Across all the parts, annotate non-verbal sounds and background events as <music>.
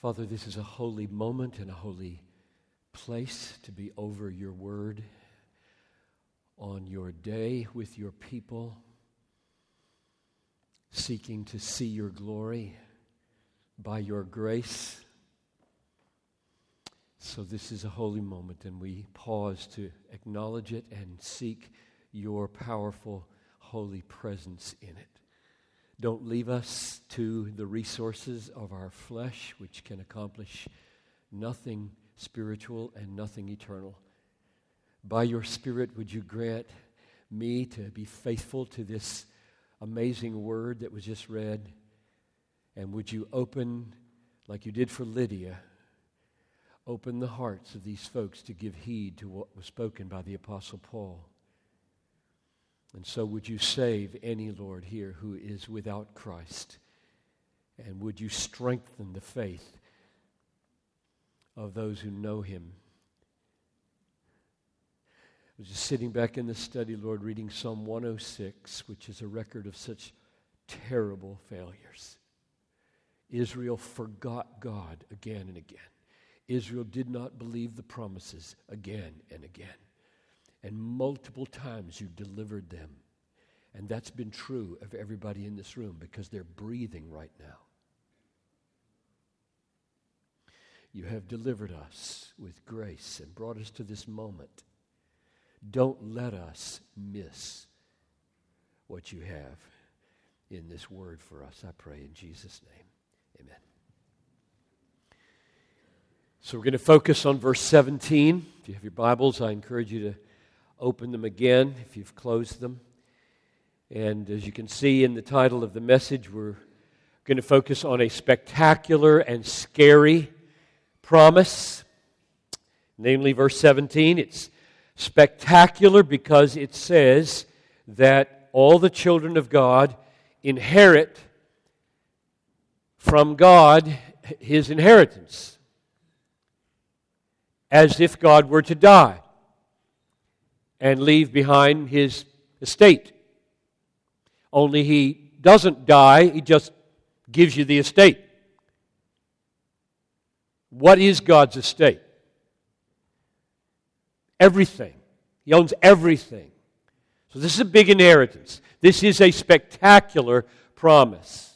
Father, this is a holy moment and a holy place to be over your word on your day with your people, seeking to see your glory by your grace. So, this is a holy moment, and we pause to acknowledge it and seek your powerful, holy presence in it. Don't leave us to the resources of our flesh, which can accomplish nothing spiritual and nothing eternal. By your Spirit, would you grant me to be faithful to this amazing word that was just read? And would you open, like you did for Lydia, open the hearts of these folks to give heed to what was spoken by the Apostle Paul? And so, would you save any, Lord, here who is without Christ? And would you strengthen the faith of those who know Him? I was just sitting back in the study, Lord, reading Psalm 106, which is a record of such terrible failures. Israel forgot God again and again. Israel did not believe the promises again and again. And multiple times you delivered them. And that's been true of everybody in this room because they're breathing right now. You have delivered us with grace and brought us to this moment. Don't let us miss what you have in this word for us. I pray in Jesus' name. Amen. So we're going to focus on verse 17. If you have your Bibles, I encourage you to open them again if you've closed them. And as you can see in the title of the message, we're going to focus on a spectacular and scary promise, namely verse 17. It's spectacular because it says that all the children of God inherit from God his inheritance, as if God were to die and leave behind his estate. Only he doesn't die, he just gives you the estate. What is God's estate? Everything. He owns everything. So this is a big inheritance. This is a spectacular promise.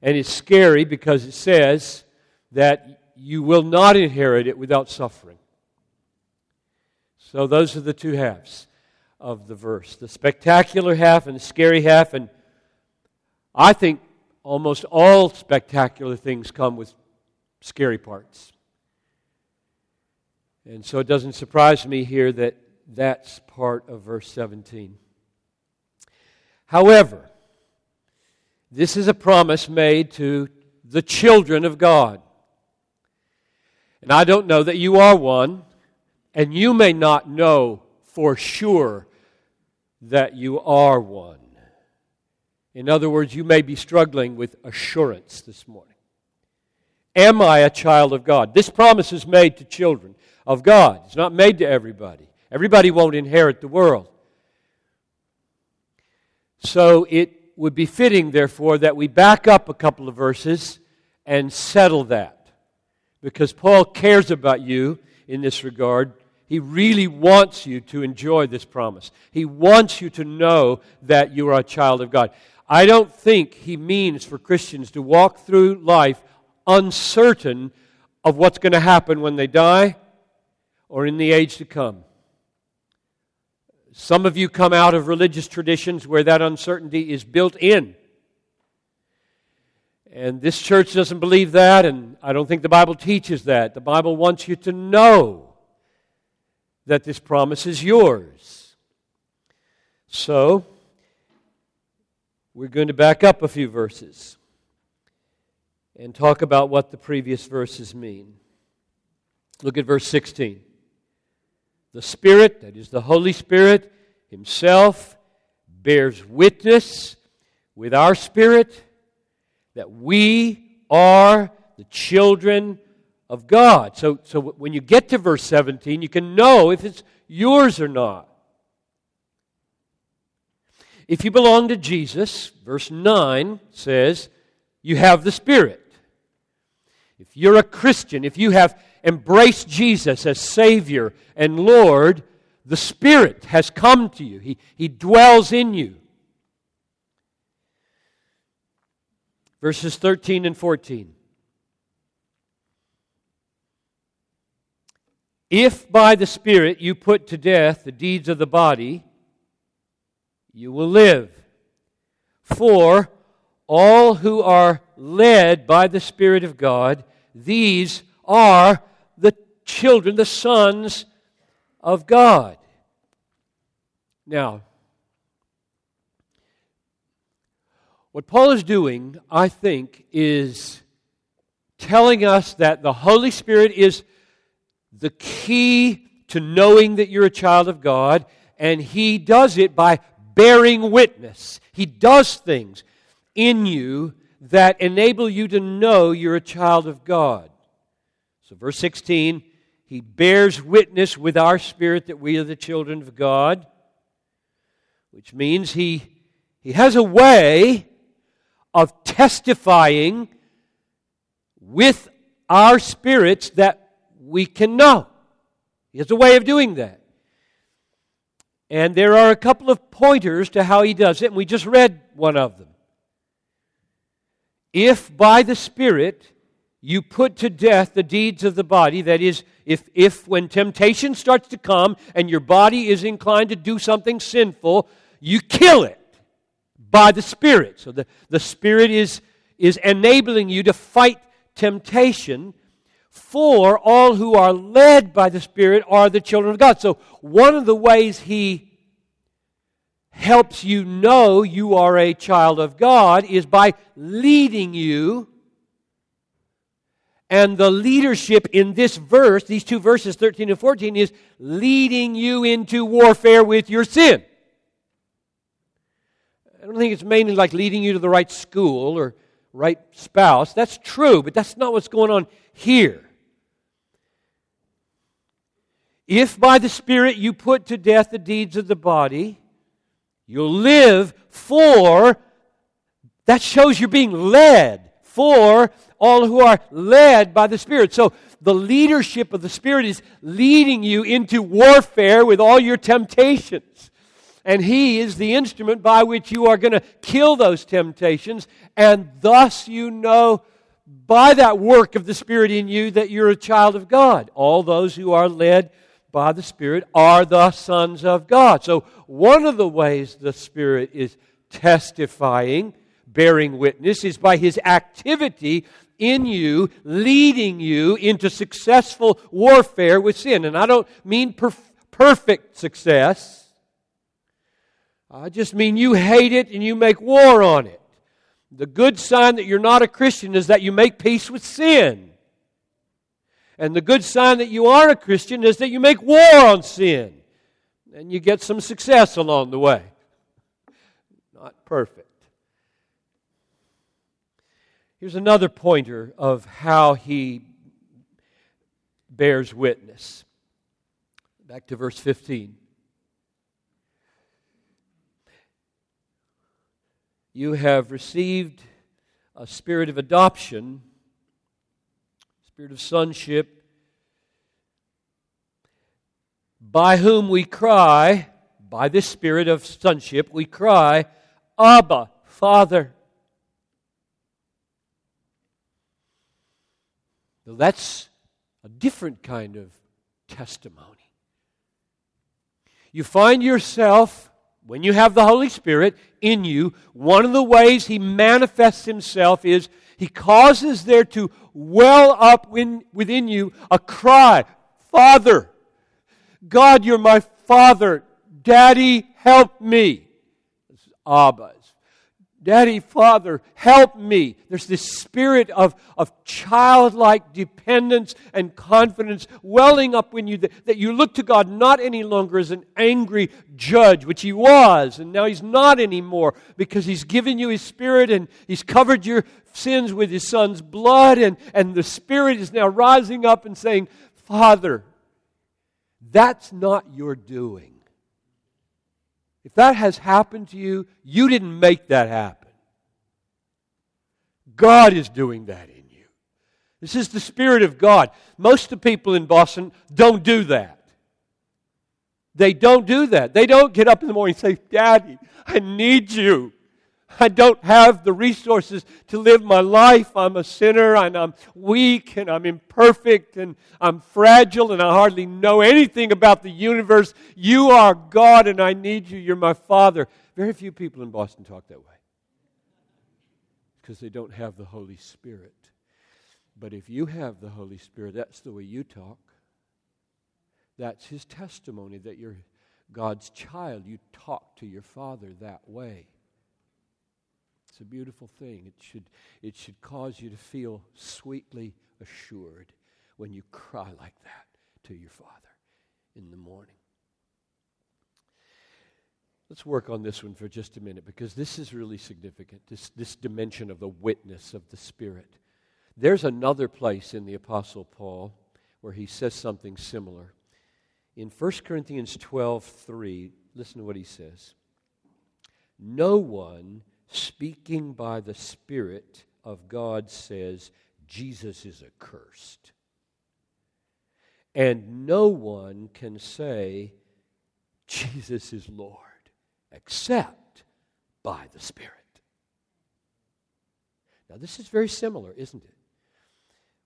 And it's scary because it says that you will not inherit it without suffering. So those are the two halves of the verse the spectacular half and the scary half. And I think almost all spectacular things come with scary parts. And so it doesn't surprise me here that that's part of verse 17. However, this is a promise made to the children of God. And I don't know that you are one. And you may not know for sure that you are one. In other words, you may be struggling with assurance this morning. Am I a child of God? This promise is made to children of God. It's not made to everybody. Everybody won't inherit the world. So it would be fitting, therefore, that we back up a couple of verses and settle that. Because Paul cares about you in this regard he really wants you to enjoy this promise. He wants you to know that you are a child of God. I don't think he means for Christians to walk through life uncertain of what's going to happen when they die or in the age to come. Some of you come out of religious traditions where that uncertainty is built in. And this church doesn't believe that, and I don't think the Bible teaches that. The Bible wants you to know that this promise is yours. So, we're going to back up a few verses and talk about what the previous verses mean. Look at verse 16. The Spirit, that is the Holy Spirit Himself, bears witness with our spirit that we are the children of God. So, so when you get to verse 17, you can know if it's yours or not. If you belong to Jesus, verse 9 says, you have the Spirit. if you're a Christian, if you have embraced Jesus as Savior and Lord, the Spirit has come to you. He, he dwells in you. Verses 13 and 14. If by the Spirit you put to death the deeds of the body, you will live. For all who are led by the Spirit of God, these are the children, the sons of God. Now, what Paul is doing, I think, is telling us that the Holy Spirit is the key to knowing that you're a child of God, and He does it by bearing witness. He does things in you that enable you to know you're a child of God. So, verse 16, He bears witness with our spirit that we are the children of God, which means He, he has a way of testifying with our spirits that we can know. He has a way of doing that. And there are a couple of pointers to how he does it, and we just read one of them. If by the Spirit you put to death the deeds of the body, that is, if, if when temptation starts to come and your body is inclined to do something sinful, you kill it by the Spirit. So the, the Spirit is, is enabling you to fight temptation. For all who are led by the Spirit are the children of God. So one of the ways He helps you know you are a child of God is by leading you. And the leadership in this verse, these two verses, 13 and 14, is leading you into warfare with your sin. I don't think it's mainly like leading you to the right school or right spouse. That's true, but that's not what's going on here. If by the Spirit you put to death the deeds of the body, You'll live for, that shows you're being led for all who are led by the Spirit. So the leadership of the Spirit is leading you into warfare with all your temptations. And He is the instrument by which you are going to kill those temptations. And thus you know by that work of the Spirit in you that you're a child of God. All those who are led by the Spirit are the sons of God. So, one of the ways the Spirit is testifying, bearing witness, is by His activity in you, leading you into successful warfare with sin. And I don't mean perf- perfect success, I just mean you hate it and you make war on it. The good sign that you're not a Christian is that you make peace with sin. And the good sign that you are a Christian is that you make war on sin. And you get some success along the way. Not perfect. Here's another pointer of how he bears witness. Back to verse 15. You have received a spirit of adoption spirit of sonship, by whom we cry, by this spirit of sonship, we cry, Abba, Father. Now that's a different kind of testimony. You find yourself, when you have the Holy Spirit in you, one of the ways He manifests Himself is he causes there to well up within you a cry Father, God, you're my Father. Daddy, help me. This is Abba. Daddy, Father, help me. There's this spirit of, of childlike dependence and confidence welling up in you that, that you look to God not any longer as an angry judge, which He was, and now He's not anymore because He's given you His Spirit and He's covered your sins with His Son's blood, and, and the Spirit is now rising up and saying, Father, that's not your doing. If that has happened to you, you didn't make that happen. God is doing that in you. This is the Spirit of God. Most of the people in Boston don't do that. They don't do that. They don't get up in the morning and say, Daddy, I need you. I don't have the resources to live my life. I'm a sinner and I'm weak and I'm imperfect and I'm fragile and I hardly know anything about the universe. You are God and I need you. You're my Father. Very few people in Boston talk that way because they don't have the Holy Spirit. But if you have the Holy Spirit, that's the way you talk. That's His testimony that you're God's child. You talk to your Father that way. It's a beautiful thing. It should, it should cause you to feel sweetly assured when you cry like that to your Father in the morning. Let's work on this one for just a minute because this is really significant, this, this dimension of the witness of the Spirit. There's another place in the Apostle Paul where he says something similar. In 1 Corinthians 12 3, listen to what he says. No one speaking by the Spirit of God says, Jesus is accursed. And no one can say, Jesus is Lord, except by the Spirit. Now, this is very similar, isn't it?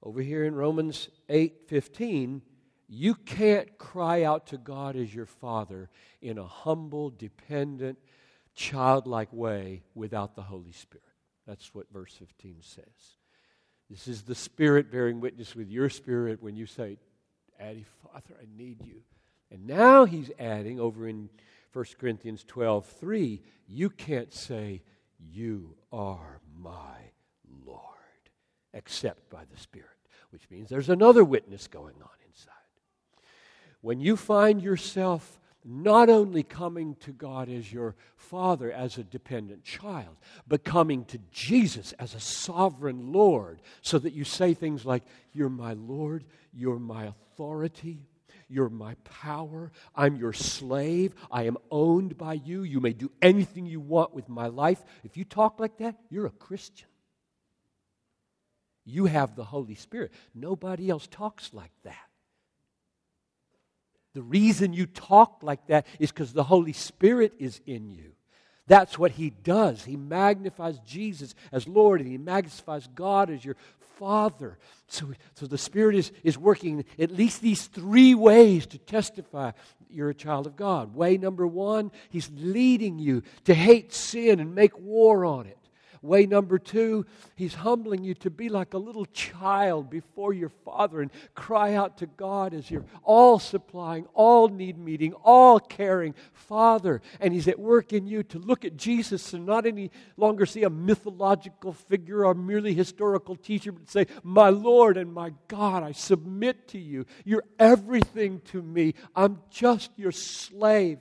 Over here in Romans 8 15, you can't cry out to God as your Father in a humble, dependent, childlike way without the Holy Spirit. That's what verse 15 says. This is the Spirit bearing witness with your spirit when you say, Addy, Father, I need you. And now he's adding over in 1 Corinthians 12 3, you can't say, You are my Lord, except by the Spirit, which means there's another witness going on inside. When you find yourself not only coming to God as your Father, as a dependent child, but coming to Jesus as a sovereign Lord, so that you say things like, You're my Lord, you're my authority, you're my power, I'm your slave, I am owned by you, you may do anything you want with my life. If you talk like that, you're a Christian. You have the Holy Spirit. Nobody else talks like that. The reason you talk like that is because the Holy Spirit is in you. That's what he does. He magnifies Jesus as Lord and he magnifies God as your Father. So, so the Spirit is, is working at least these three ways to testify you're a child of God. Way number one, he's leading you to hate sin and make war on it. Way number two, he's humbling you to be like a little child before your father and cry out to God as your all supplying, all need meeting, all caring father. And he's at work in you to look at Jesus and not any longer see a mythological figure or merely historical teacher, but say, My Lord and my God, I submit to you. You're everything to me. I'm just your slave.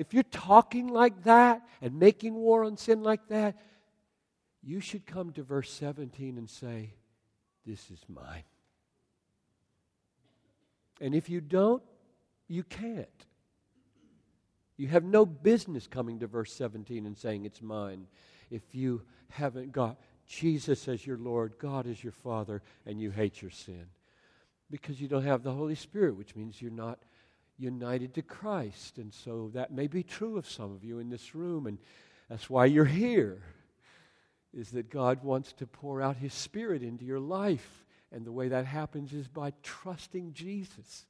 If you're talking like that and making war on sin like that, you should come to verse 17 and say, This is mine. And if you don't, you can't. You have no business coming to verse 17 and saying, It's mine, if you haven't got Jesus as your Lord, God as your Father, and you hate your sin. Because you don't have the Holy Spirit, which means you're not united to Christ. And so that may be true of some of you in this room, and that's why you're here is that God wants to pour out His Spirit into your life. And the way that happens is by trusting Jesus.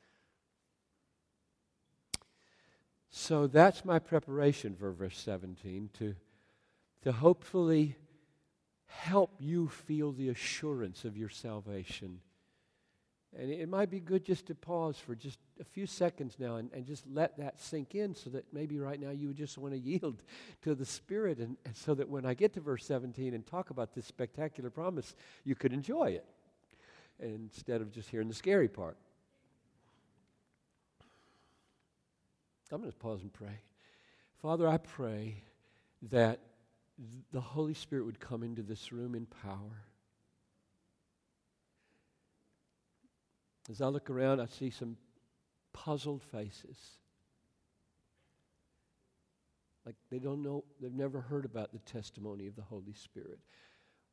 So that's my preparation for verse 17 to, to hopefully help you feel the assurance of your salvation and it might be good just to pause for just a few seconds now and, and just let that sink in so that maybe right now you would just want to yield <laughs> to the Spirit and, and so that when I get to verse 17 and talk about this spectacular promise, you could enjoy it instead of just hearing the scary part. I'm going to pause and pray. Father, I pray that the Holy Spirit would come into this room in power As I look around, I see some puzzled faces. Like they don't know, they've never heard about the testimony of the Holy Spirit,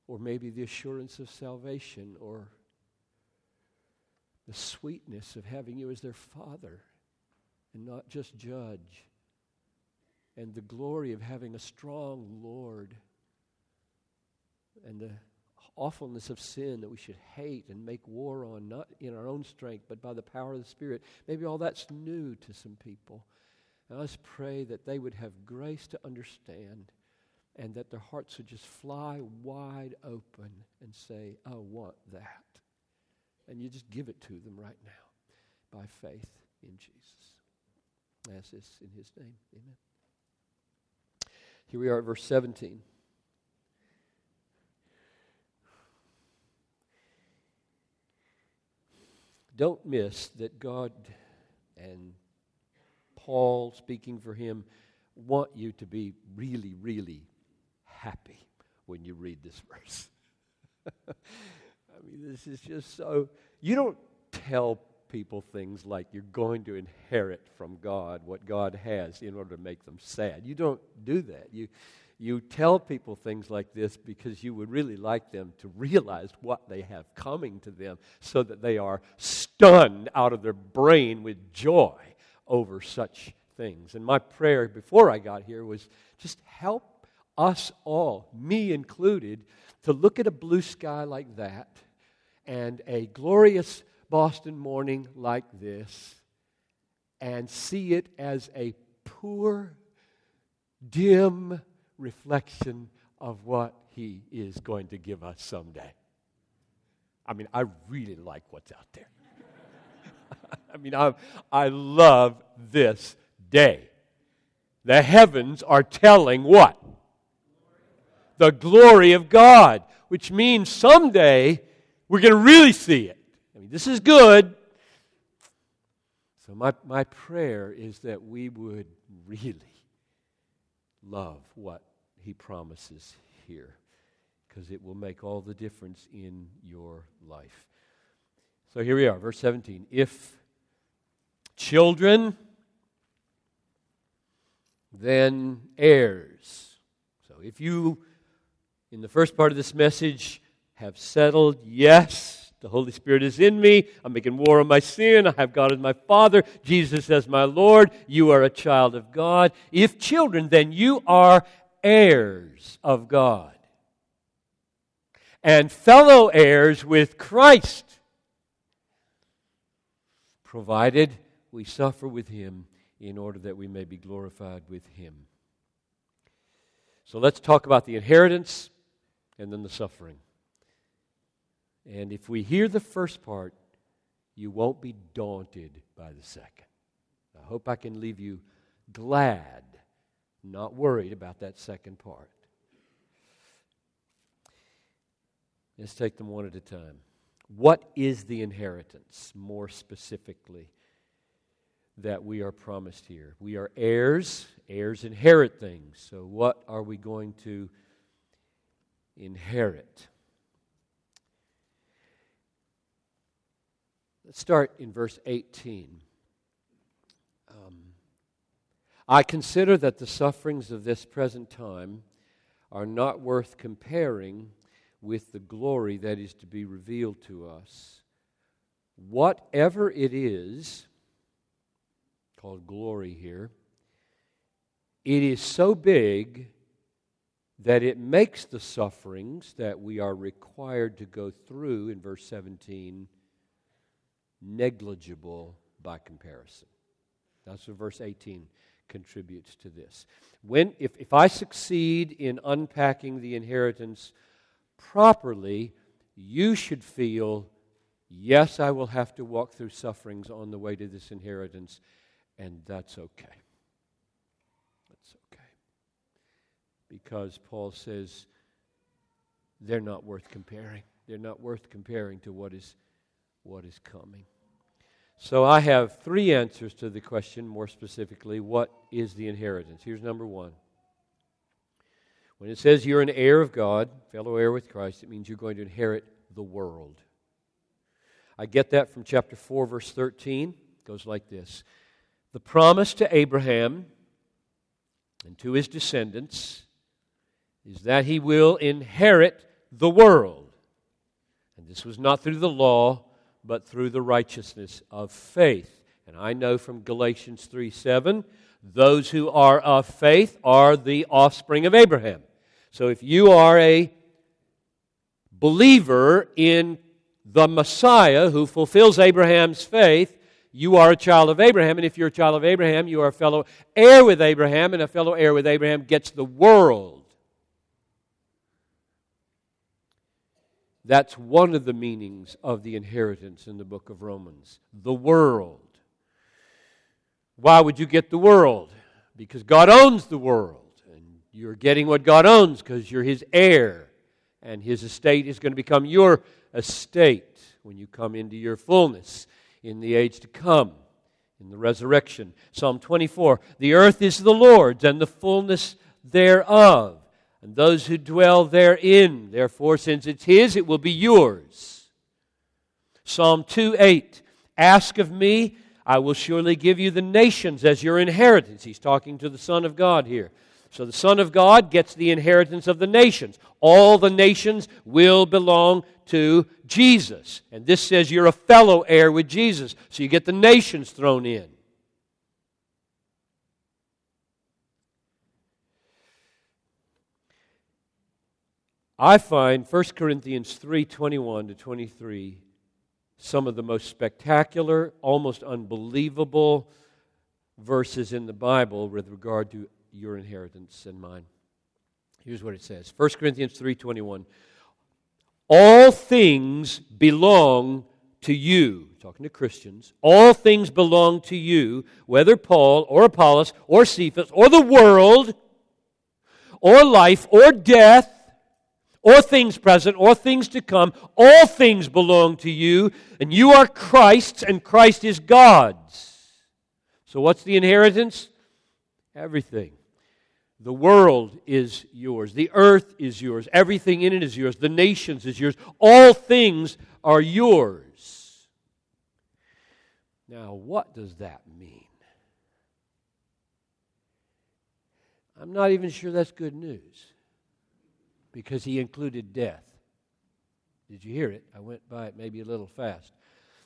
or maybe the assurance of salvation, or the sweetness of having you as their father and not just judge, and the glory of having a strong Lord, and the awfulness of sin that we should hate and make war on, not in our own strength, but by the power of the Spirit. Maybe all that's new to some people. And let's pray that they would have grace to understand and that their hearts would just fly wide open and say, I want that. And you just give it to them right now by faith in Jesus. I ask this in his name. Amen. Here we are at verse 17. Don't miss that God and Paul, speaking for him, want you to be really, really happy when you read this <laughs> verse. I mean, this is just so. You don't tell people things like you're going to inherit from God what God has in order to make them sad. You don't do that. You, you tell people things like this because you would really like them to realize what they have coming to them so that they are stunned out of their brain with joy over such things. And my prayer before I got here was just help us all, me included, to look at a blue sky like that and a glorious Boston morning like this and see it as a poor, dim, reflection of what He is going to give us someday. I mean, I really like what's out there. <laughs> I mean, I, I love this day. The heavens are telling what? The glory of God, which means someday we're going to really see it. I mean, this is good. So, my, my prayer is that we would really love what he promises here because it will make all the difference in your life. So here we are, verse 17. If children, then heirs. So if you, in the first part of this message, have settled, yes, the Holy Spirit is in me. I'm making war on my sin. I have God as my Father, Jesus as my Lord. You are a child of God. If children, then you are heirs of God and fellow heirs with Christ, provided we suffer with him in order that we may be glorified with him. So let's talk about the inheritance and then the suffering. And if we hear the first part, you won't be daunted by the second. I hope I can leave you glad not worried about that second part. Let's take them one at a time. What is the inheritance, more specifically, that we are promised here? We are heirs. Heirs inherit things. So, what are we going to inherit? Let's start in verse 18. Um, I consider that the sufferings of this present time are not worth comparing with the glory that is to be revealed to us. Whatever it is, called glory here, it is so big that it makes the sufferings that we are required to go through in verse 17 negligible by comparison. That's what verse 18 contributes to this. When, if, if I succeed in unpacking the inheritance properly, you should feel, yes, I will have to walk through sufferings on the way to this inheritance, and that's okay. That's okay. Because Paul says they're not worth comparing. They're not worth comparing to what is, what is coming. So I have three answers to the question, more specifically, what is the inheritance? Here's number one. When it says you're an heir of God, fellow heir with Christ, it means you're going to inherit the world. I get that from chapter 4, verse 13. It goes like this The promise to Abraham and to his descendants is that he will inherit the world. And this was not through the law, but through the righteousness of faith. And I know from Galatians 3 7, those who are of faith are the offspring of Abraham. So if you are a believer in the Messiah who fulfills Abraham's faith, you are a child of Abraham. And if you're a child of Abraham, you are a fellow heir with Abraham, and a fellow heir with Abraham gets the world. That's one of the meanings of the inheritance in the book of Romans the world. Why would you get the world? Because God owns the world. And you're getting what God owns because you're His heir. And His estate is going to become your estate when you come into your fullness in the age to come, in the resurrection. Psalm 24 The earth is the Lord's and the fullness thereof and those who dwell therein. Therefore, since it's His, it will be yours. Psalm 2 8 Ask of me, I will surely give you the nations as your inheritance. He's talking to the Son of God here. So the Son of God gets the inheritance of the nations. All the nations will belong to Jesus. And this says you're a fellow heir with Jesus. So you get the nations thrown in. I find 1 Corinthians 3 21 to 23 some of the most spectacular, almost unbelievable verses in the Bible with regard to your inheritance and mine. Here's what it says 1 Corinthians 3 21. All things belong to you. Talking to Christians. All things belong to you, whether Paul or Apollos or Cephas or the world or life or death or things present or things to come. All things belong to you, and you are Christ's, and Christ is God's. So, what's the inheritance? Everything. The world is yours. The earth is yours. Everything in it is yours. The nations is yours. All things are yours. Now, what does that mean? I'm not even sure that's good news because he included death. Did you hear it? I went by it maybe a little fast.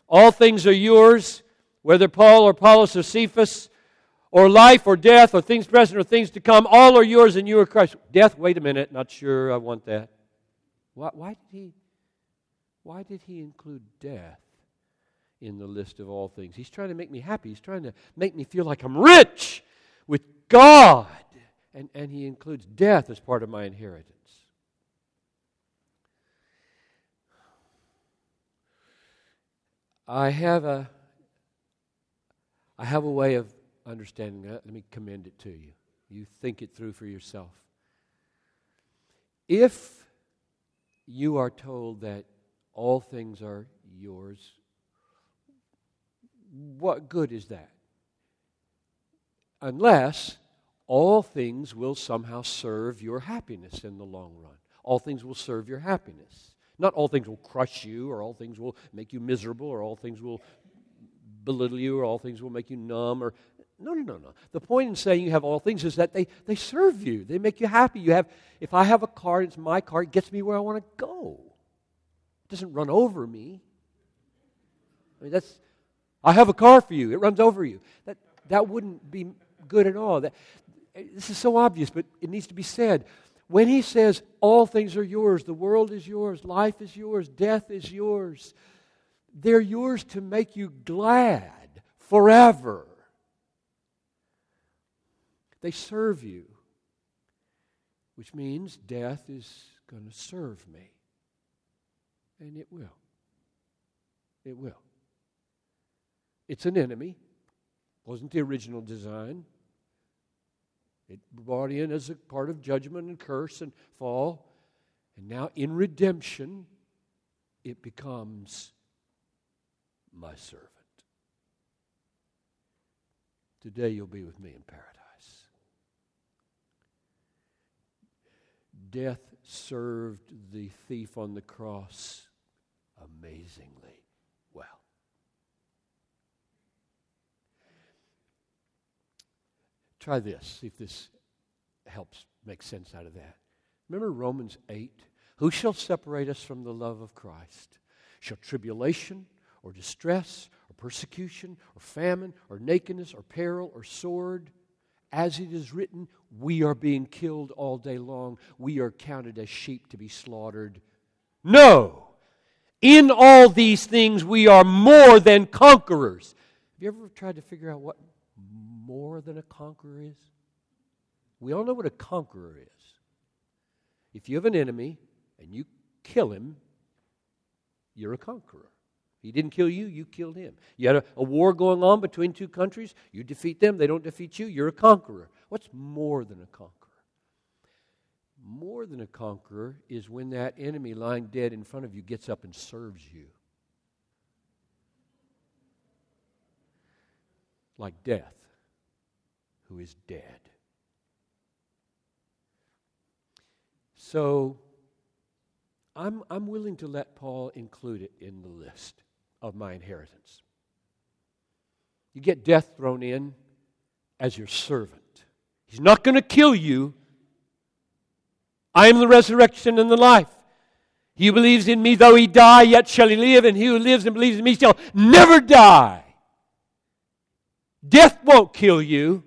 All things are yours, whether Paul or Apollos or Cephas or life or death or things present or things to come, all are yours and you are Christ. Death, wait a minute, not sure I want that. Why, why, did he why did he include death in the list of all things? He's trying to make me happy. He's trying to make me feel like I'm rich with God. And, and he includes death as part of my inheritance. I have a I have a way of understanding that. Let me commend it to you. You think it through for yourself. If you are told that all things are yours, what good is that? Unless all things will somehow serve your happiness in the long run. All things will serve your happiness. Not all things will crush you, or all things will make you miserable, or all things will belittle you, or all things will make you numb, or no, no, no, no. The point in saying you have all things is that they, they serve you. They make you happy. You have, if I have a car, it's my car, it gets me where I want to go. It doesn't run over me. I mean, that's, I have a car for you. It runs over you. That, that wouldn't be good at all. That, this is so obvious, but it needs to be said. When he says, all things are yours, the world is yours, life is yours, death is yours, they're yours to make you glad forever. They serve you, which means death is going to serve me. And it will. It will. It's an enemy. Wasn't the original design. It brought in as a part of judgment and curse and fall. And now in redemption, it becomes my servant. Today you'll be with me in paradise. death served the thief on the cross amazingly well. Try this, see if this helps make sense out of that. Remember Romans 8? Who shall separate us from the love of Christ? Shall tribulation or distress or persecution or famine or nakedness or peril or sword. As it is written, we are being killed all day long. We are counted as sheep to be slaughtered. No! In all these things, we are more than conquerors. Have you ever tried to figure out what more than a conqueror is? We all know what a conqueror is. If you have an enemy and you kill him, you're a conqueror. He didn't kill you, you killed him. You had a, a, war going on between two countries, you defeat them, they don't defeat you, you're a conqueror. What's more than a conqueror? More than a conqueror is when that enemy lying dead in front of you gets up and serves you. Like death, who is dead. So, I'm, I'm willing to let Paul include it in the list of my inheritance. You get death thrown in as your servant. He's not going to kill you. I am the resurrection and the life. He who believes in me, though he die, yet shall he live, and he who lives and believes in me shall never die. Death won't kill you.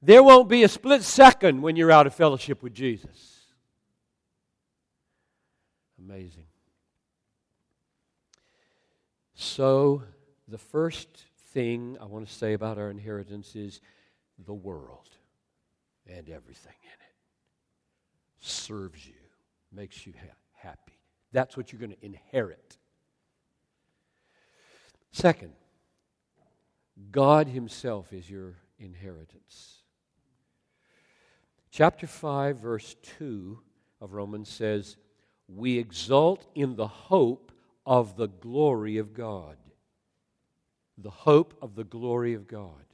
There won't be a split second when you're out of fellowship with Jesus. Amazing. So, the first thing I want to say about our inheritance is the world and everything in it serves you, makes you ha- happy. That's what you're going to inherit. Second, God Himself is your inheritance. Chapter 5, verse 2 of Romans says, We exult in the hope of the glory of God. The hope of the glory of God.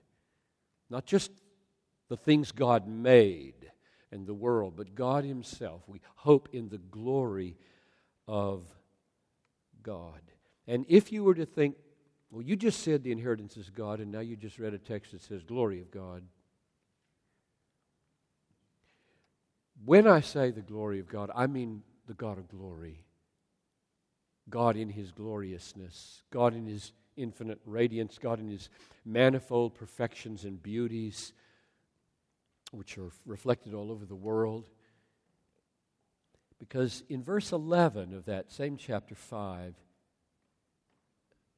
Not just the things God made and the world, but God Himself. We hope in the glory of God. And if you were to think, well, you just said the inheritance is God, and now you just read a text that says glory of God. When I say the glory of God, I mean the God of glory. God in His gloriousness, God in His infinite radiance, God in His manifold perfections and beauties, which are reflected all over the world. Because in verse 11 of that same chapter 5,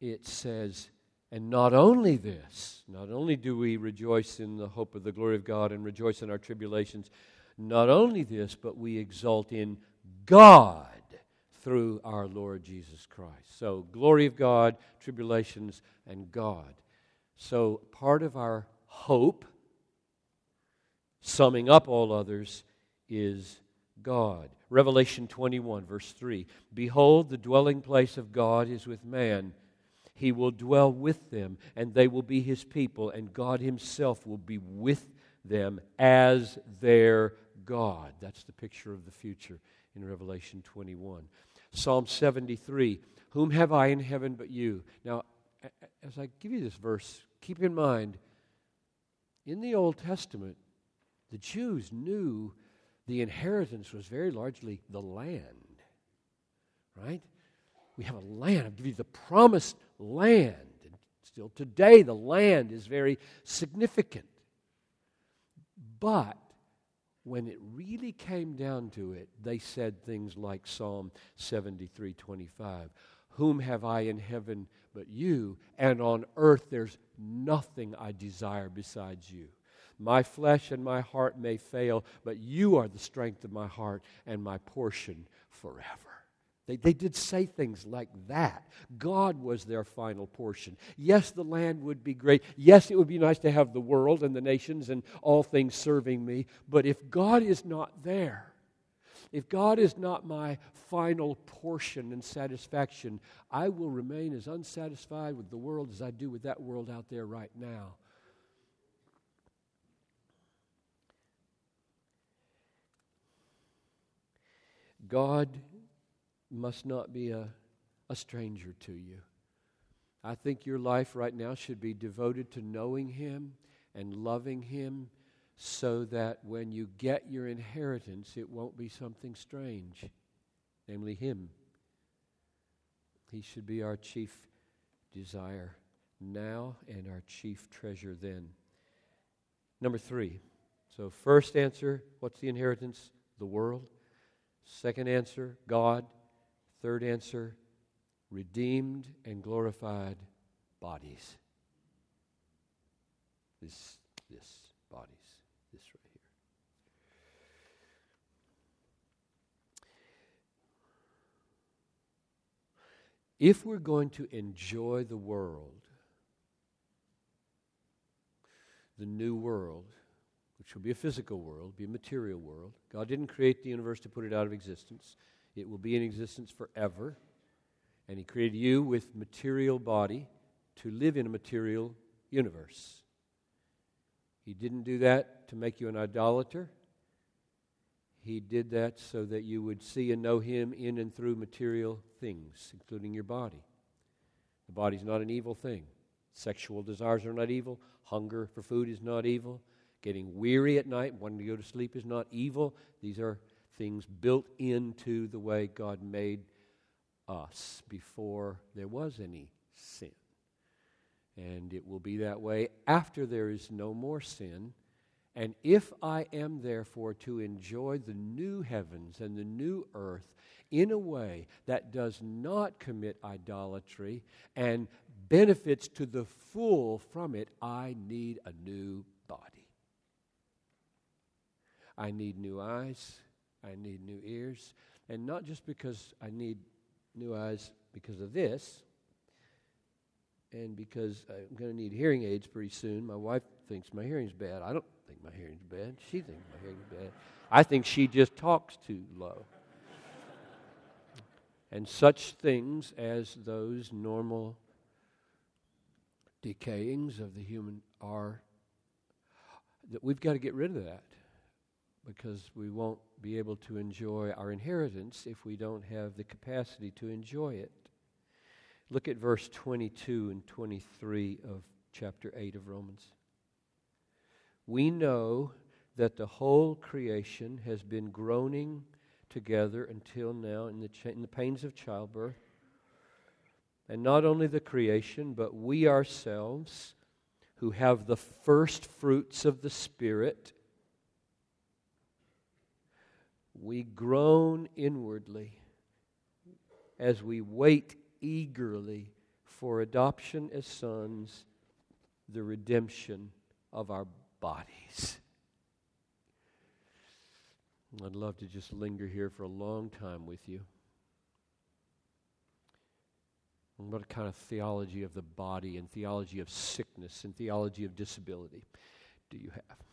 it says, And not only this, not only do we rejoice in the hope of the glory of God and rejoice in our tribulations, not only this, but we exult in God through our Lord Jesus Christ. So, glory of God, tribulations, and God. So, part of our hope, summing up all others, is God. Revelation 21, verse 3 Behold, the dwelling place of God is with man. He will dwell with them, and they will be his people, and God himself will be with them as their God. That's the picture of the future in Revelation 21. Psalm 73 Whom have I in heaven but you? Now, as I give you this verse, keep in mind, in the Old Testament, the Jews knew the inheritance was very largely the land. Right? We have a land. I'll give you the promised land. And still today, the land is very significant. But when it really came down to it, they said things like Psalm 73 25. Whom have I in heaven but you? And on earth there's nothing I desire besides you. My flesh and my heart may fail, but you are the strength of my heart and my portion forever. They, they did say things like that. God was their final portion. Yes, the land would be great. Yes, it would be nice to have the world and the nations and all things serving me. But if God is not there, if God is not my final portion and satisfaction, I will remain as unsatisfied with the world as I do with that world out there right now. God must not be a, a stranger to you. I think your life right now should be devoted to knowing Him and loving Him so that when you get your inheritance, it won't be something strange, namely Him. He should be our chief desire now and our chief treasure then. Number three. So, first answer what's the inheritance? The world. Second answer, God. Third answer, redeemed and glorified bodies. This, this, bodies, this right here. If we're going to enjoy the world, the new world, which will be a physical world, be a material world. God didn't create the universe to put it out of existence. It will be in existence forever. And He created you with material body to live in a material universe. He didn't do that to make you an idolater. He did that so that you would see and know Him in and through material things, including your body. The body's not an evil thing. Sexual desires are not evil. Hunger for food is not evil. Getting weary at night, wanting to go to sleep is not evil. These are things built into the way God made us before there was any sin. And it will be that way after there is no more sin. And if I am therefore to enjoy the new heavens and the new earth in a way that does not commit idolatry and benefits to the full from it, I need a new body. I need new eyes. I need new ears. And not just because I need new eyes because of this, and because I'm going to need hearing aids pretty soon. My wife thinks my hearing's bad. I don't think my hearing's bad. She thinks my hearing's bad. I think she just talks too low. and such things as those normal decayings of the human are that we've got to get rid of that because we won't be able to enjoy our inheritance if we don't have the capacity to enjoy it. Look at verse 22 and 23 of chapter 8 of Romans. We know that the whole creation has been groaning together until now in the, cha- in the pains of childbirth. And not only the creation, but we ourselves, who have the first fruits of the Spirit, we groan inwardly as we wait eagerly for adoption as sons, the redemption of our bodies. I'd love to just linger here for a long time with you. What kind of theology of the body and theology of sickness and theology of disability do you have?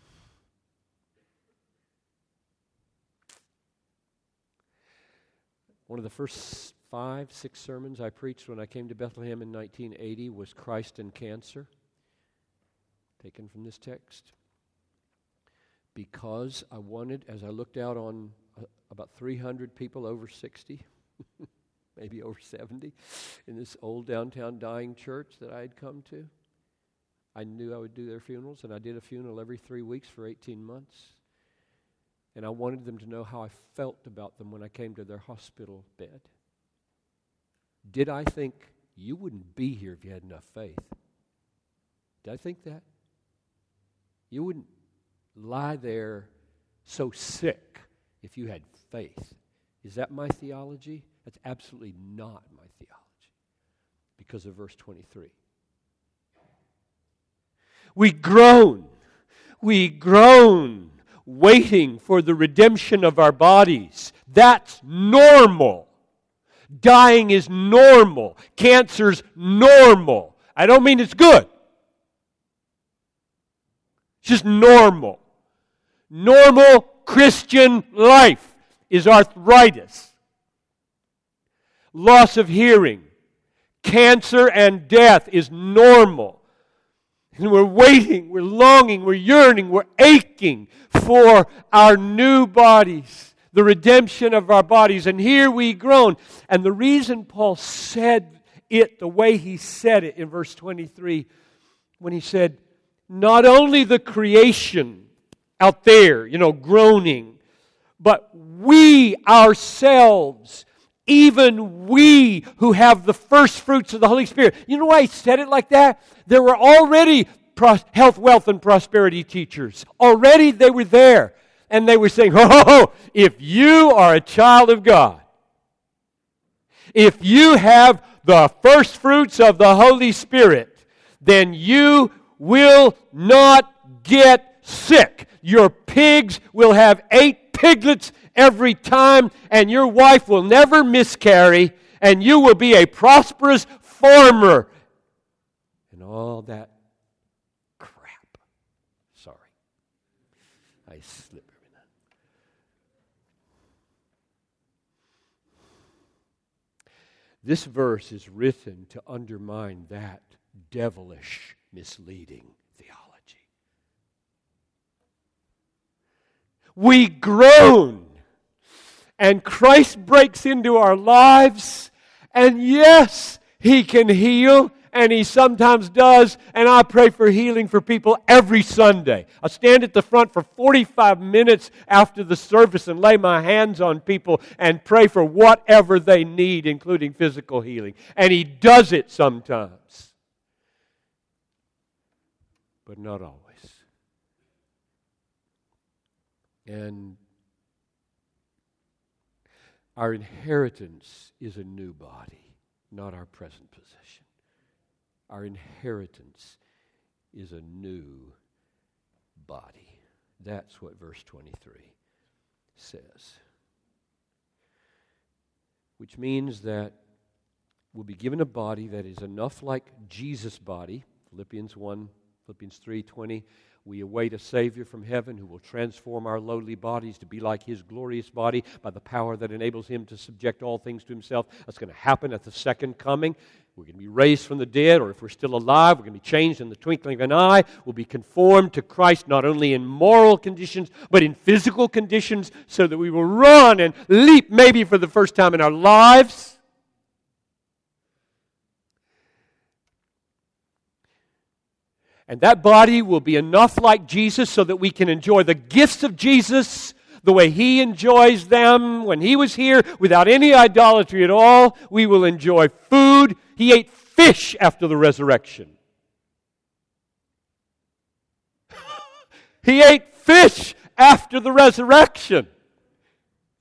One of the first five, six sermons I preached when I came to Bethlehem in 1980 was Christ and Cancer, taken from this text. Because I wanted, as I looked out on uh, about 300 people over 60, <laughs> maybe over 70, in this old downtown dying church that I had come to, I knew I would do their funerals, and I did a funeral every three weeks for 18 months. And I wanted them to know how I felt about them when I came to their hospital bed. Did I think you wouldn't be here if you had enough faith? Did I think that? You wouldn't lie there so sick if you had faith. Is that my theology? That's absolutely not my theology because of verse 23. We groan. We groan waiting for the redemption of our bodies. That's normal. Dying is normal. Cancer's normal. I don't mean it's good. It's just normal. Normal Christian life is arthritis, loss of hearing, cancer, and death is normal. And we're waiting, we're longing, we're yearning, we're aching for our new bodies, the redemption of our bodies. And here we groan. And the reason Paul said it the way he said it in verse 23, when he said, Not only the creation out there, you know, groaning, but we ourselves even we who have the first fruits of the Holy Spirit. You know why he said it like that? There were already health, wealth, and prosperity teachers. Already they were there. And they were saying, <laughs> Oh, if you are a child of God, if you have the first fruits of the Holy Spirit, then you will not get sick. Your pigs will have eight piglets every time, and your wife will never miscarry, and you will be a prosperous farmer. And all that crap. Sorry. I slip. This verse is written to undermine that devilish, misleading theology. We groan and Christ breaks into our lives, and yes, He can heal, and He sometimes does, and I pray for healing for people every Sunday. I stand at the front for 45 minutes after the service and lay my hands on people and pray for whatever they need, including physical healing. And He does it sometimes, but not always. And our inheritance is a new body, not our present possession. Our inheritance is a new body. That's what verse 23 says. Which means that we'll be given a body that is enough like Jesus' body, Philippians 1, Philippians 3 20 we await a Savior from heaven who will transform our lowly bodies to be like His glorious body by the power that enables Him to subject all things to Himself. That's going to happen at the second coming. We're going to be raised from the dead, or if we're still alive, we're going to be changed in the twinkling of an eye. We'll be conformed to Christ not only in moral conditions, but in physical conditions, so that we will run and leap maybe for the first time in our lives And that body will be enough like Jesus so that we can enjoy the gifts of Jesus the way He enjoys them when He was here without any idolatry at all. We will enjoy food. He ate fish after the resurrection. <laughs> he ate fish after the resurrection.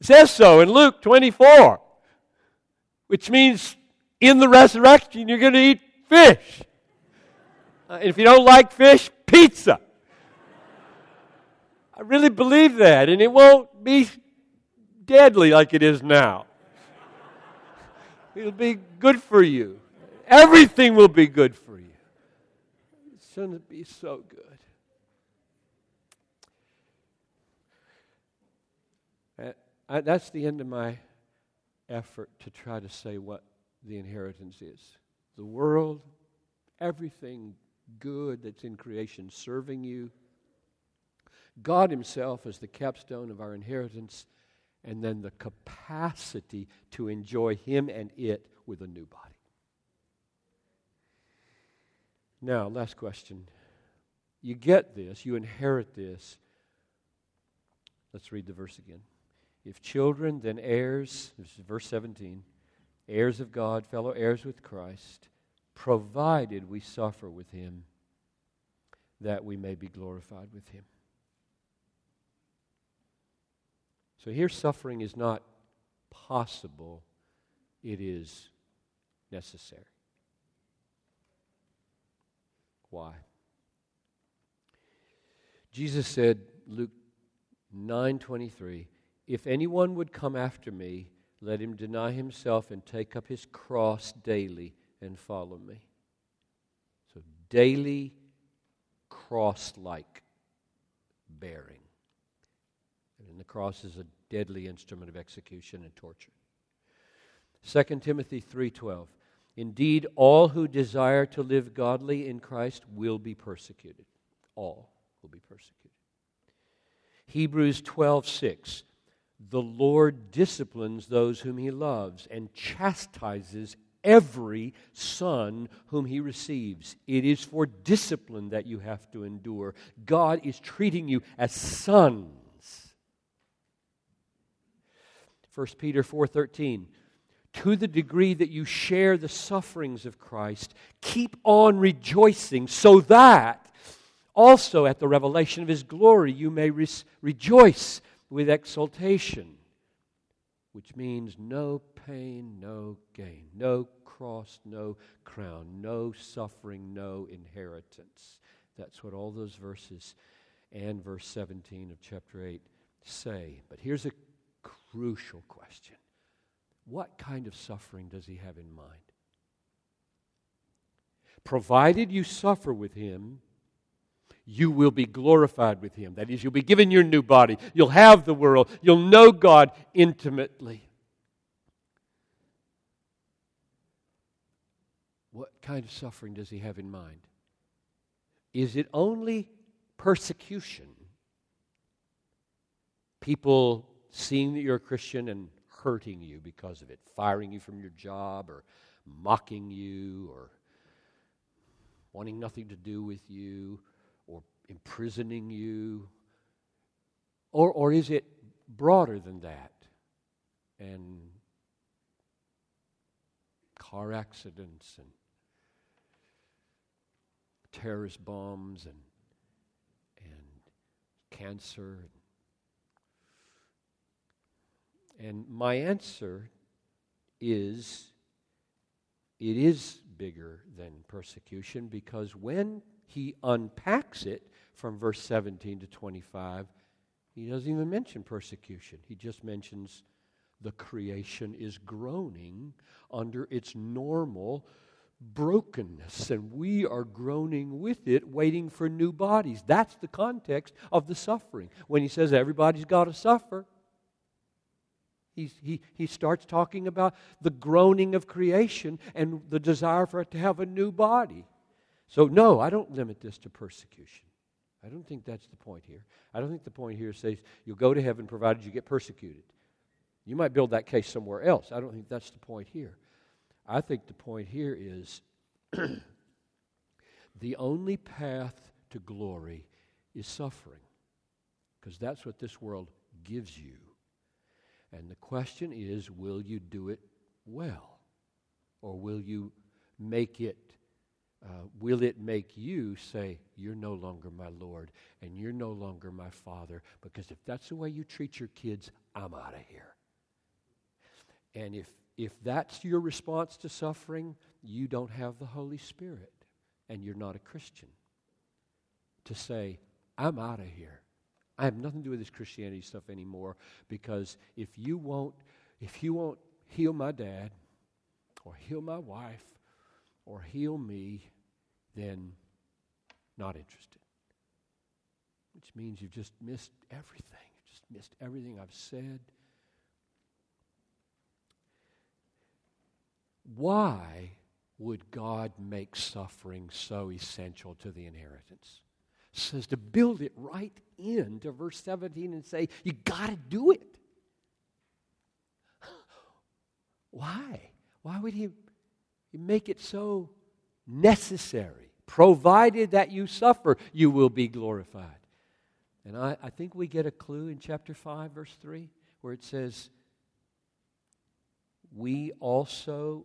It says so in Luke 24, which means in the resurrection you're going to eat fish. Uh, if you don't like fish, pizza. I really believe that, and it won't be deadly like it is now. It'll be good for you. Everything will be good for you. Going to be so good. Uh, I, that's the end of my effort to try to say what the inheritance is. The world, everything good that's in creation serving you. God Himself is the capstone of our inheritance, and then the capacity to enjoy Him and it with a new body. Now, last question. You get this, you inherit this. Let's read the verse again. If children, then heirs, this is verse 17, heirs of God, fellow heirs with Christ provided we suffer with him, that we may be glorified with him. So here, suffering is not possible, it is necessary. Why? Jesus said, Luke 9:23, "If anyone would come after me, let him deny himself and take up his cross daily and follow me. So, daily cross like bearing. And the cross is a deadly instrument of execution and torture. 2 Timothy 3:12 Indeed all who desire to live godly in Christ will be persecuted all will be persecuted Hebrews 12:6 The Lord disciplines those whom he loves and chastises every son whom he receives. It is for discipline that you have to endure. God is treating you as sons. 1 Peter 4:13 to the degree that you share the sufferings of Christ, keep on rejoicing so that also at the revelation of his glory you may re- rejoice with exultation, which means no pain, no gain, no cross, no crown, no suffering, no inheritance. That's what all those verses and verse 17 of chapter 8 say. But here's a crucial question What kind of suffering does he have in mind? Provided you suffer with him, you will be glorified with him. That is, you'll be given your new body. You'll have the world. You'll know God intimately. What kind of suffering does he have in mind? Is it only persecution? People seeing that you're a Christian and hurting you because of it, firing you from your job or mocking you or wanting nothing to do with you imprisoning you? Or, or is it broader than that? And car accidents and terrorist bombs and, and cancer. And my answer is it is bigger than persecution because when he unpacks it, from verse 17 to 25, he doesn't even mention persecution. He just mentions the creation is groaning under its normal brokenness, and we are groaning with it, waiting for new bodies. That's the context of the suffering. When he says everybody's got to suffer, He's, he, he starts talking about the groaning of creation and the desire for it to have a new body. So, no, I don't limit this to persecution. I don't think that's the point here. I don't think the point here says you'll go to heaven provided you get persecuted. You might build that case somewhere else. I don't think that's the point here. I think the point here is <clears throat> the only path to glory is suffering, because that's what this world gives you. And the question is will you do it well? Or will you make it uh, will it make you say, You're no longer my Lord and you're no longer my Father? Because if that's the way you treat your kids, I'm out of here. And if, if that's your response to suffering, you don't have the Holy Spirit and you're not a Christian. To say, I'm out of here. I have nothing to do with this Christianity stuff anymore because if you won't, if you won't heal my dad or heal my wife or heal me, then not interested. Which means you've just missed everything. You've just missed everything I've said. Why would God make suffering so essential to the inheritance? It says to build it right into verse 17 and say, you got to do it. <gasps> Why? Why would he make it so necessary. Provided that you suffer, you will be glorified. And I, I think we get a clue in chapter 5, verse 3, where it says, We also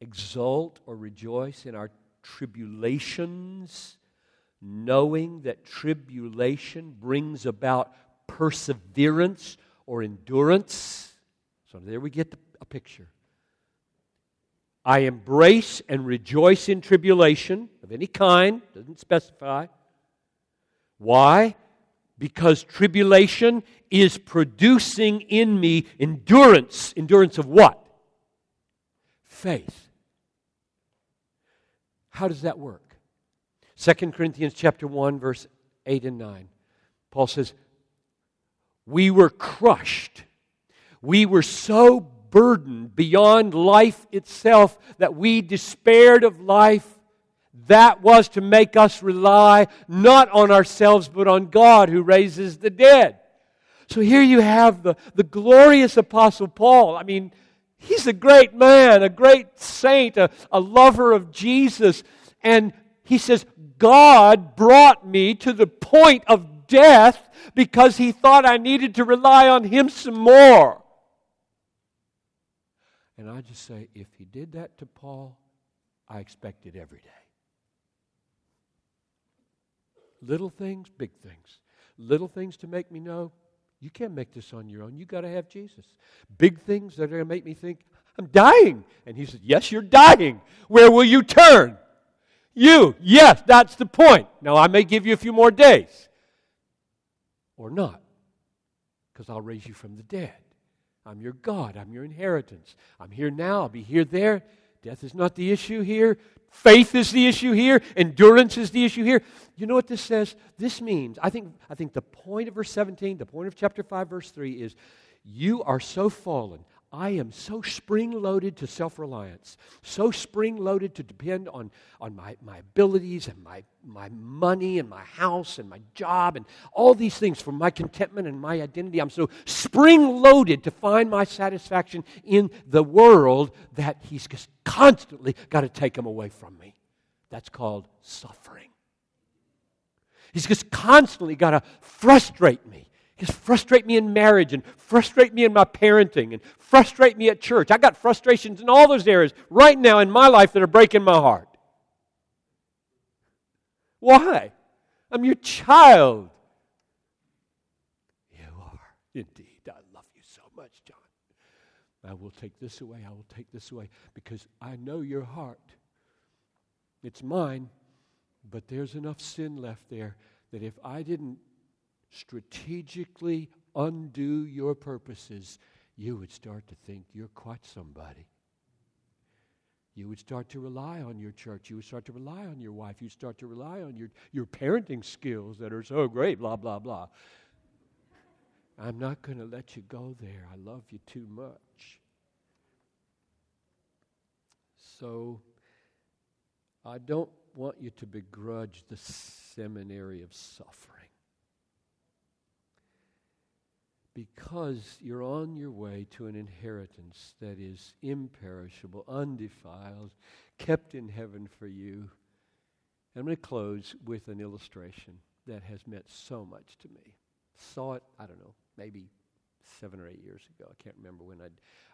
exult or rejoice in our tribulations, knowing that tribulation brings about perseverance or endurance. So there we get the, a picture. I embrace and rejoice in tribulation of any kind, doesn't specify. Why? Because tribulation is producing in me endurance. Endurance of what? Faith. How does that work? 2 Corinthians chapter 1 verse 8 and 9. Paul says, "We were crushed. We were so burden beyond life itself, that we despaired of life, that was to make us rely not on ourselves, but on God who raises the dead. So here you have the, the glorious Apostle Paul. I mean, he's a great man, a great saint, a, a lover of Jesus. And he says, God brought me to the point of death because he thought I needed to rely on him some more. And I just say, if he did that to Paul, I expect it every day. Little things, big things. Little things to make me know you can't make this on your own. You got to have Jesus. Big things that are going to make me think I'm dying. And he said, Yes, you're dying. Where will you turn? You. Yes, that's the point. Now, I may give you a few more days or not because I'll raise you from the dead. I'm your God. I'm your inheritance. I'm here now. I'll be here there. Death is not the issue here. Faith is the issue here. Endurance is the issue here. You know what this says? This means, I think, I think the point of verse 17, the point of chapter 5, verse 3 is you are so fallen. I am so spring loaded to self reliance, so spring loaded to depend on, on my, my abilities and my, my money and my house and my job and all these things for my contentment and my identity. I'm so spring loaded to find my satisfaction in the world that He's just constantly got to take them away from me. That's called suffering. He's just constantly got to frustrate me He's frustrate me in marriage and frustrate me in my parenting and frustrate me at church. I got frustrations in all those areas right now in my life that are breaking my heart. Why? I'm your child. You are indeed. I love you so much, John. I will take this away. I will take this away because I know your heart. It's mine, but there's enough sin left there that if I didn't strategically undo your purposes, you would start to think you're quite somebody. You would start to rely on your church. You would start to rely on your wife. You'd start to rely on your, your parenting skills that are so great, blah, blah, blah. I'm not going to let you go there. I love you too much. So, I don't want you to begrudge the seminary of suffering. Because you're on your way to an inheritance that is imperishable, undefiled, kept in heaven for you. And I'm going to close with an illustration that has meant so much to me. Saw it, I don't know, maybe seven or eight years ago. I can't remember when I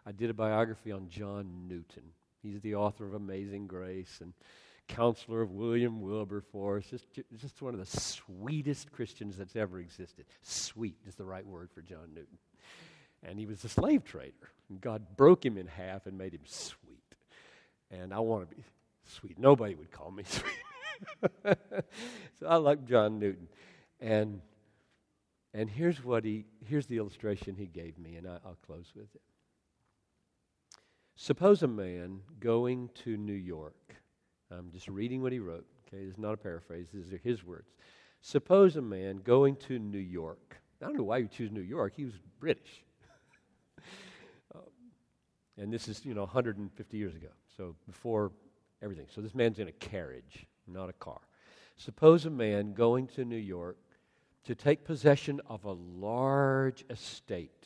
I did a biography on John Newton. He's the author of Amazing Grace and counselor of William Wilberforce, just, just one of the sweetest Christians that's ever existed. Sweet is the right word for John Newton. And he was a slave trader. And God broke him in half and made him sweet. And I want to be sweet. Nobody would call me <laughs> sweet. <laughs> so I like John Newton. And and here's what he here's the illustration he gave me, and I, I'll close with it. Suppose a man going to New York I'm just reading what he wrote. Okay, this is not a paraphrase, these are his words. Suppose a man going to New York. I don't know why you choose New York. He was British. um, <laughs> and this is, you know, 150 years ago. So before everything. So this man's in a carriage, not a car. Suppose a man going to New York to take possession of a large estate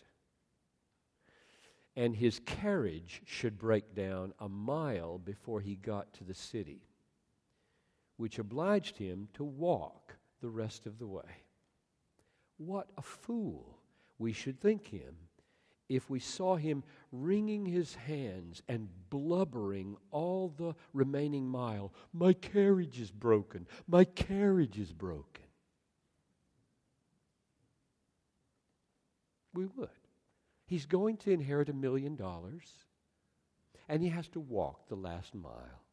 and his carriage should break down a mile before he got to the city, which obliged him to walk the rest of the way. What a fool we should think him if we saw him wringing his hands and blubbering all the remaining mile. My carriage is broken. My carriage is broken. We would. He's going to inherit a million dollars, and he has to walk the last mile.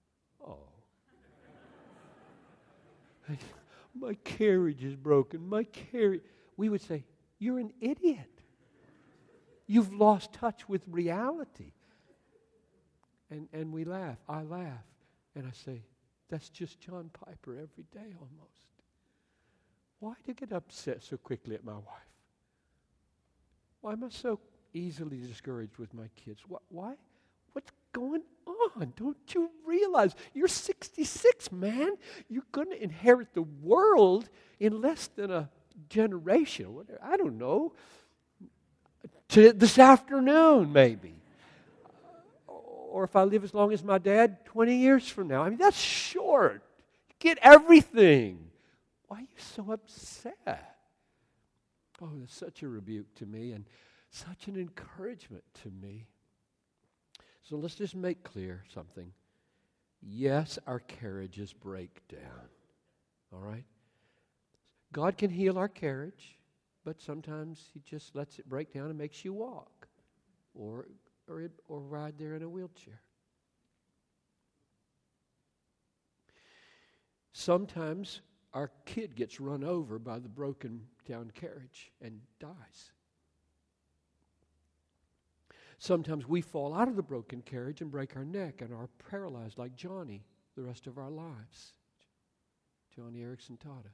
Oh. <laughs> My carriage is broken. My carriage. We would say, You're an idiot. You've lost touch with reality. And, and we laugh. I laugh. And I say, That's just John Piper every day almost. Why do you get upset so quickly at my wife? Why am I so easily discouraged with my kids. What, why? What's going on? Don't you realize you're 66, man? You're going to inherit the world in less than a generation. I don't know. To this afternoon, maybe. Or if I live as long as my dad, 20 years from now. I mean, that's short. You get everything. Why are you so upset? Oh, that's such a rebuke to me. And such an encouragement to me. So let's just make clear something. Yes, our carriages break down. All right? God can heal our carriage, but sometimes He just lets it break down and makes you walk or, or, or ride there in a wheelchair. Sometimes our kid gets run over by the broken down carriage and dies. Sometimes we fall out of the broken carriage and break our neck and are paralyzed like Joni the rest of our lives. Joni Eareckson Tada.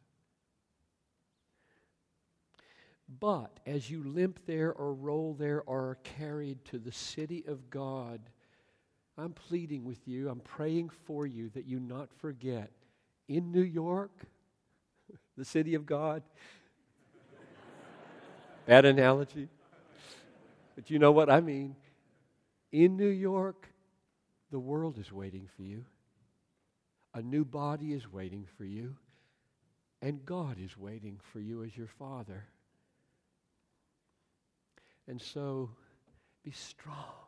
But as you limp there or roll there or are carried to the city of God, I'm pleading with you, I'm praying for you that you not forget in New York, <laughs> the city of God. <laughs> Bad analogy. But you know what I mean. In New York, the world is waiting for you. A new body is waiting for you. And God is waiting for you as your Father. And so, be strong.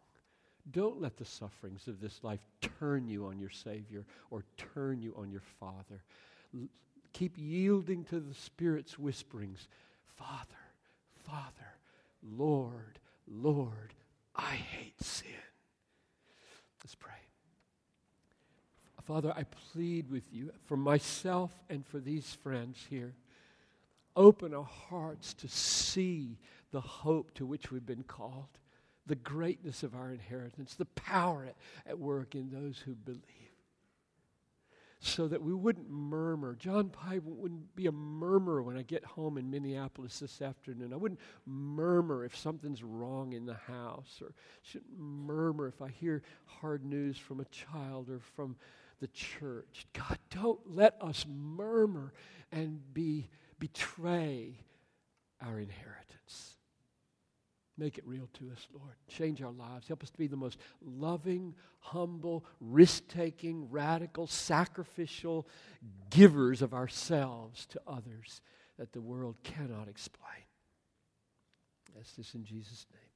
Don't let the sufferings of this life turn you on your Savior or turn you on your Father. L- keep yielding to the Spirit's whisperings Father, Father, Lord, Lord, I hate sin. Let's pray. Father, I plead with you for myself and for these friends here. Open our hearts to see the hope to which we've been called the greatness of our inheritance, the power at, work in those who believe. So that we wouldn't murmur. John Piper wouldn't be a murmurer when I get home in Minneapolis this afternoon. I wouldn't murmur if something's wrong in the house, or shouldn't murmur if I hear hard news from a child or from the church. God, don't let us murmur and be betray our inheritance. Make it real to us, Lord. Change our lives. Help us to be the most loving, humble, risk taking, radical, sacrificial givers of ourselves to others that the world cannot explain. That's this in Jesus' name.